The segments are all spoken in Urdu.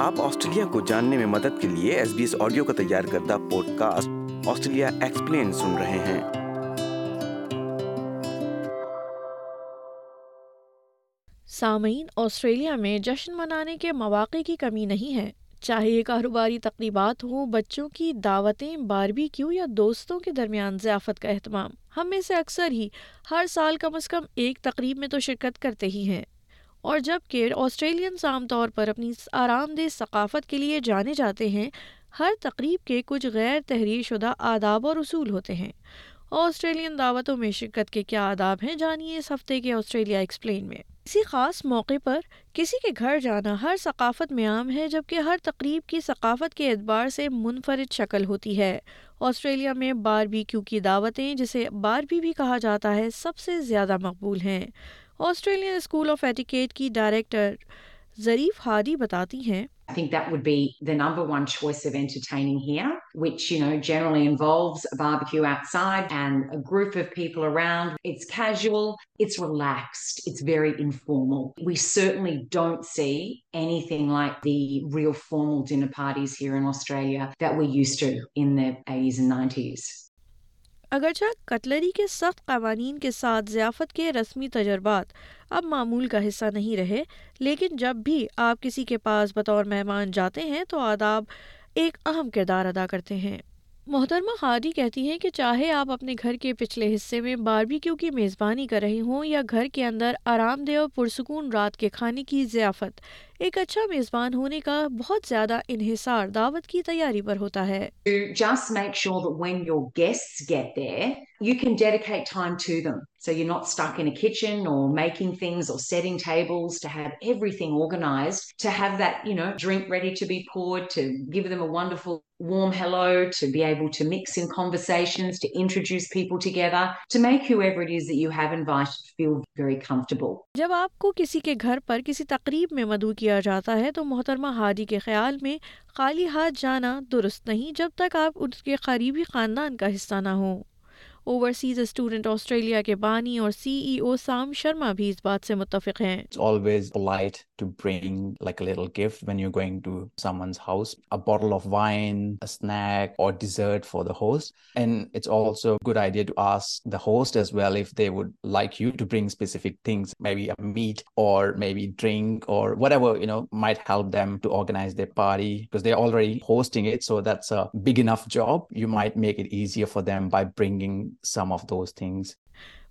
آپ آسٹریلیا کو جاننے میں مدد کے لیے ایس بی ایس آڈیو کا تیار کردہ پوڈ کاسٹ آسٹریلیا ایکسپلین سن رہے ہیں سامعین آسٹریلیا میں جشن منانے کے مواقع کی کمی نہیں ہے چاہے یہ کاروباری تقریبات ہوں بچوں کی دعوتیں باربی کیو یا دوستوں کے درمیان ضیافت کا اہتمام ہم میں سے اکثر ہی ہر سال کم از کم ایک تقریب میں تو شرکت کرتے ہی ہیں اور جب کہ آسٹریلینس عام طور پر اپنی آرام دہ ثقافت کے لیے جانے جاتے ہیں ہر تقریب کے کچھ غیر تحریر شدہ آداب اور اصول ہوتے ہیں آسٹریلین دعوتوں میں شرکت کے کیا آداب ہیں جانیے اس ہفتے کے آسٹریلیا ایکسپلین میں اسی خاص موقع پر کسی کے گھر جانا ہر ثقافت میں عام ہے جبکہ ہر تقریب کی ثقافت کے اعتبار سے منفرد شکل ہوتی ہے آسٹریلیا میں باربی کیوں کی دعوتیں جسے باربی بھی کہا جاتا ہے سب سے زیادہ مقبول ہیں آسٹریلین اسکول آف ایڈیکیٹ کی ڈائریکٹر ظریف ہادی بتاتی ہیں I think that would be the number one choice of entertaining here, which, you know, generally involves a barbecue outside and a group of people around. It's casual, it's relaxed, it's very informal. We certainly don't see anything like the real formal dinner parties here in Australia that we used to in the 80s and 90s. اگرچہ کٹلری کے سخت قوانین کے ساتھ ضیافت کے رسمی تجربات اب معمول کا حصہ نہیں رہے لیکن جب بھی آپ کسی کے پاس بطور مہمان جاتے ہیں تو آداب ایک اہم کردار ادا کرتے ہیں محترمہ خادی کہتی ہیں کہ چاہے آپ اپنے گھر کے پچھلے حصے میں باربیکیو کی میزبانی کر رہی ہوں یا گھر کے اندر آرام دہ اور پرسکون رات کے کھانے کی ضیافت ایک اچھا میزبان ہونے کا بہت زیادہ انحصار دعوت کی تیاری پر ہوتا ہے جب آپ کو کسی کے گھر پر کسی تقریب میں مدعو کیا کیا جاتا ہے تو محترمہ ہادی کے خیال میں خالی ہاتھ جانا درست نہیں جب تک آپ اس کے قریبی خاندان کا حصہ نہ ہوں اوورسیز اسٹوڈنٹ آسٹریلیا کے بانی اور سی ای او سام شرما بھی اس بات سے متفق ہیں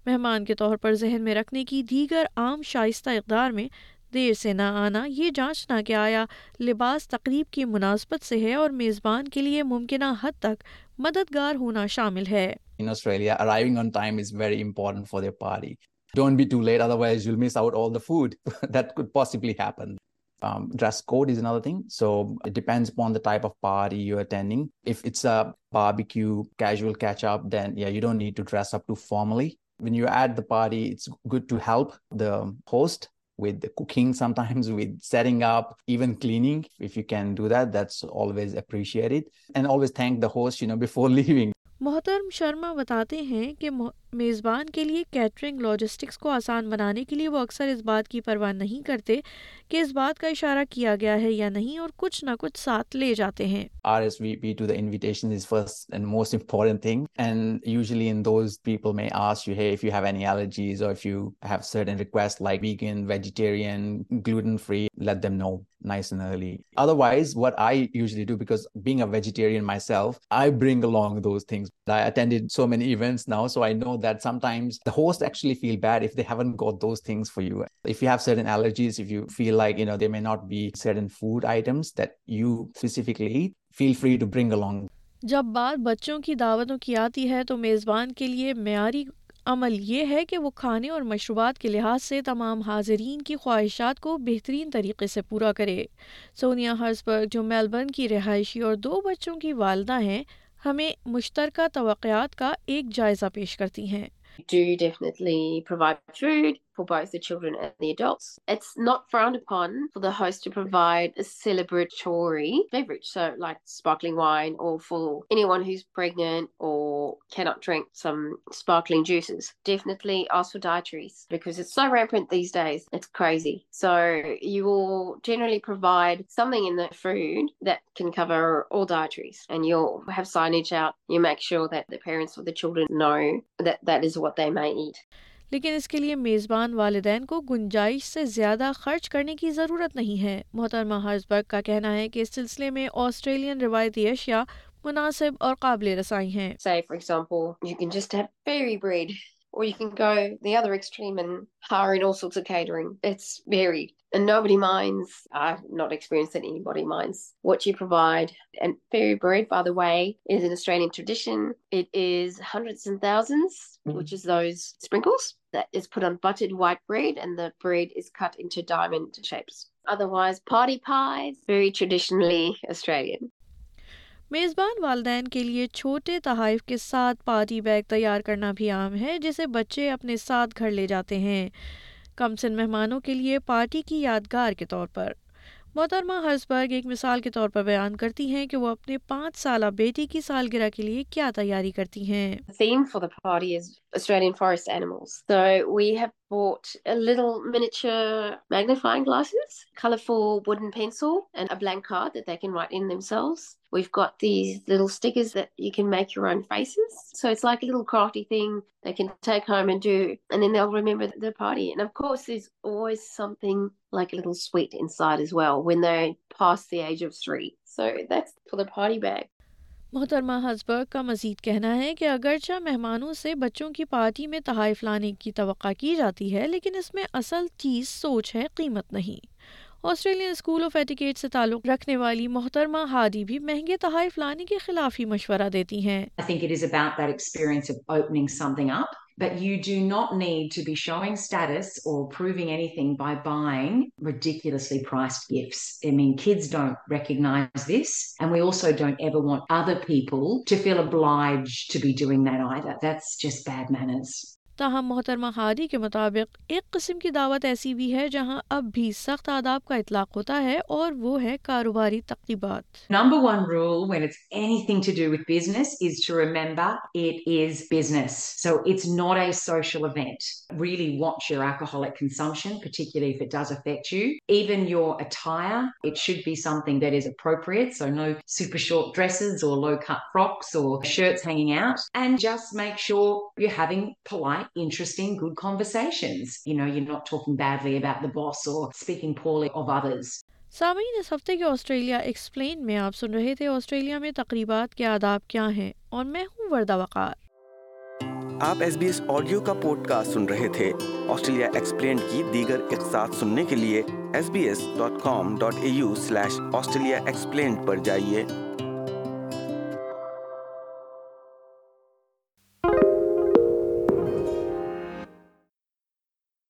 مہمان کے طور پر ذہن میں رکھنے کی دیگر عام شائستہ اقدار میں دیر سے نہ آنا یہ جانچ نہ آیا لباس تقریب کی مناسبت سے ہے اور میزبان کے لیے ممکنہ حد تک مددگار ہونا شامل ہے um, dress code is another thing. So it depends upon the type of party you're attending. If it's a barbecue casual catch up, then yeah, you don't need to dress up too formally. When you're at the party, it's good to help the host with the cooking sometimes with setting up even cleaning if you can do that that's always appreciated and always thank the host you know before leaving محترم شرما بتاتے ہیں کہ میزبان کے لیے کیٹرنگ لاجسٹکس کو آسان بنانے کے لیے وہ اکثر اس اس بات بات کی پرواہ نہیں نہیں کرتے کہ کا اشارہ کیا گیا ہے یا اور کچھ کچھ نہ ساتھ لے جاتے ہیں that sometimes the host actually feel bad if they haven't got those things for you. If you have certain allergies, if you feel like, you know, there may not be certain food items that you specifically eat, feel free to bring along. جب بات بچوں کی دعوتوں کی آتی ہے تو میزبان کے لیے معیاری عمل یہ ہے کہ وہ کھانے اور مشروبات کے لحاظ سے تمام حاضرین کی خواہشات کو بہترین طریقے سے پورا کرے سونیا ہرسبرگ جو میلبرن کی رہائشی اور دو بچوں کی والدہ ہیں ہمیں مشترکہ توقعات کا ایک جائزہ پیش کرتی ہیں for both the children and the adults. It's not frowned upon for the host to provide a celebratory beverage, so like sparkling wine or for anyone who's pregnant or cannot drink some sparkling juices. Definitely ask for dietaries because it's so rampant these days. It's crazy. So you will generally provide something in the food that can cover all dietaries and you'll have signage out. You make sure that the parents or the children know that that is what they may eat. لیکن اس کے لیے میزبان والدین کو گنجائش سے زیادہ خرچ کرنے کی ضرورت نہیں ہے محترمہ ہرزبرگ کا کہنا ہے کہ اس سلسلے میں آسٹریلین روایتی اشیاء مناسب اور قابل رسائی ہیں or you can go the other extreme and hire in all sorts of catering. It's varied. And nobody minds, I've not experienced that anybody minds what you provide. And fairy bread, by the way, is an Australian tradition. It is hundreds and thousands, mm-hmm. which is those sprinkles that is put on buttered white bread and the bread is cut into diamond shapes. Otherwise, party pies, very traditionally Australian. میزبان والدین کے لیے چھوٹے تحائف کے ساتھ پارٹی بیگ تیار کرنا بھی عام ہے جسے بچے اپنے ساتھ گھر لے جاتے ہیں کم سن مہمانوں کے کے لیے پارٹی کی یادگار طور پر محترمہ ایک مثال کے طور پر بیان کرتی ہیں کہ وہ اپنے پانچ سالہ بیٹی کی سالگرہ کے لیے کیا تیاری کرتی ہیں We've got these little little little stickers that you can can make your own faces. So So it's like like a a crafty thing they take home and and And do, then they'll remember the the the party. party of of course, there's always something sweet inside as well when age three. that's for bag. محترمہ ہزبرگ کا مزید کہنا ہے کہ اگرچہ مہمانوں سے بچوں کی پارٹی میں تحائف لانے کی توقع کی جاتی ہے لیکن اس میں اصل چیز سوچ ہے قیمت نہیں آسٹریلین اسکول آف سے تعلق رکھنے والی محترمہ ہادی بھی مہنگے تحائف لانے کے خلاف ہی مشورہ دیتی ہیں I that مہنگی تاہم محترمہ ہادی کے مطابق ایک قسم کی دعوت ایسی بھی ہے جہاں اب بھی سخت آداب کا اطلاق ہوتا ہے اور وہ ہے کاروباری تقریبات number one role interesting, good conversations. You know, you're not talking badly about the boss or speaking poorly of others. سامعین اس ہفتے کے آسٹریلیا ایکسپلین میں آپ سن رہے تھے آسٹریلیا میں تقریبات کے آداب کیا ہیں اور میں ہوں وردہ وقار آپ ایس بی ایس آڈیو کا پوڈ کاسٹ سن رہے تھے آسٹریلیا ایکسپلین کی دیگر اقساط سننے کے لیے S B S dot com dot A U slash Australia explained پر جائیے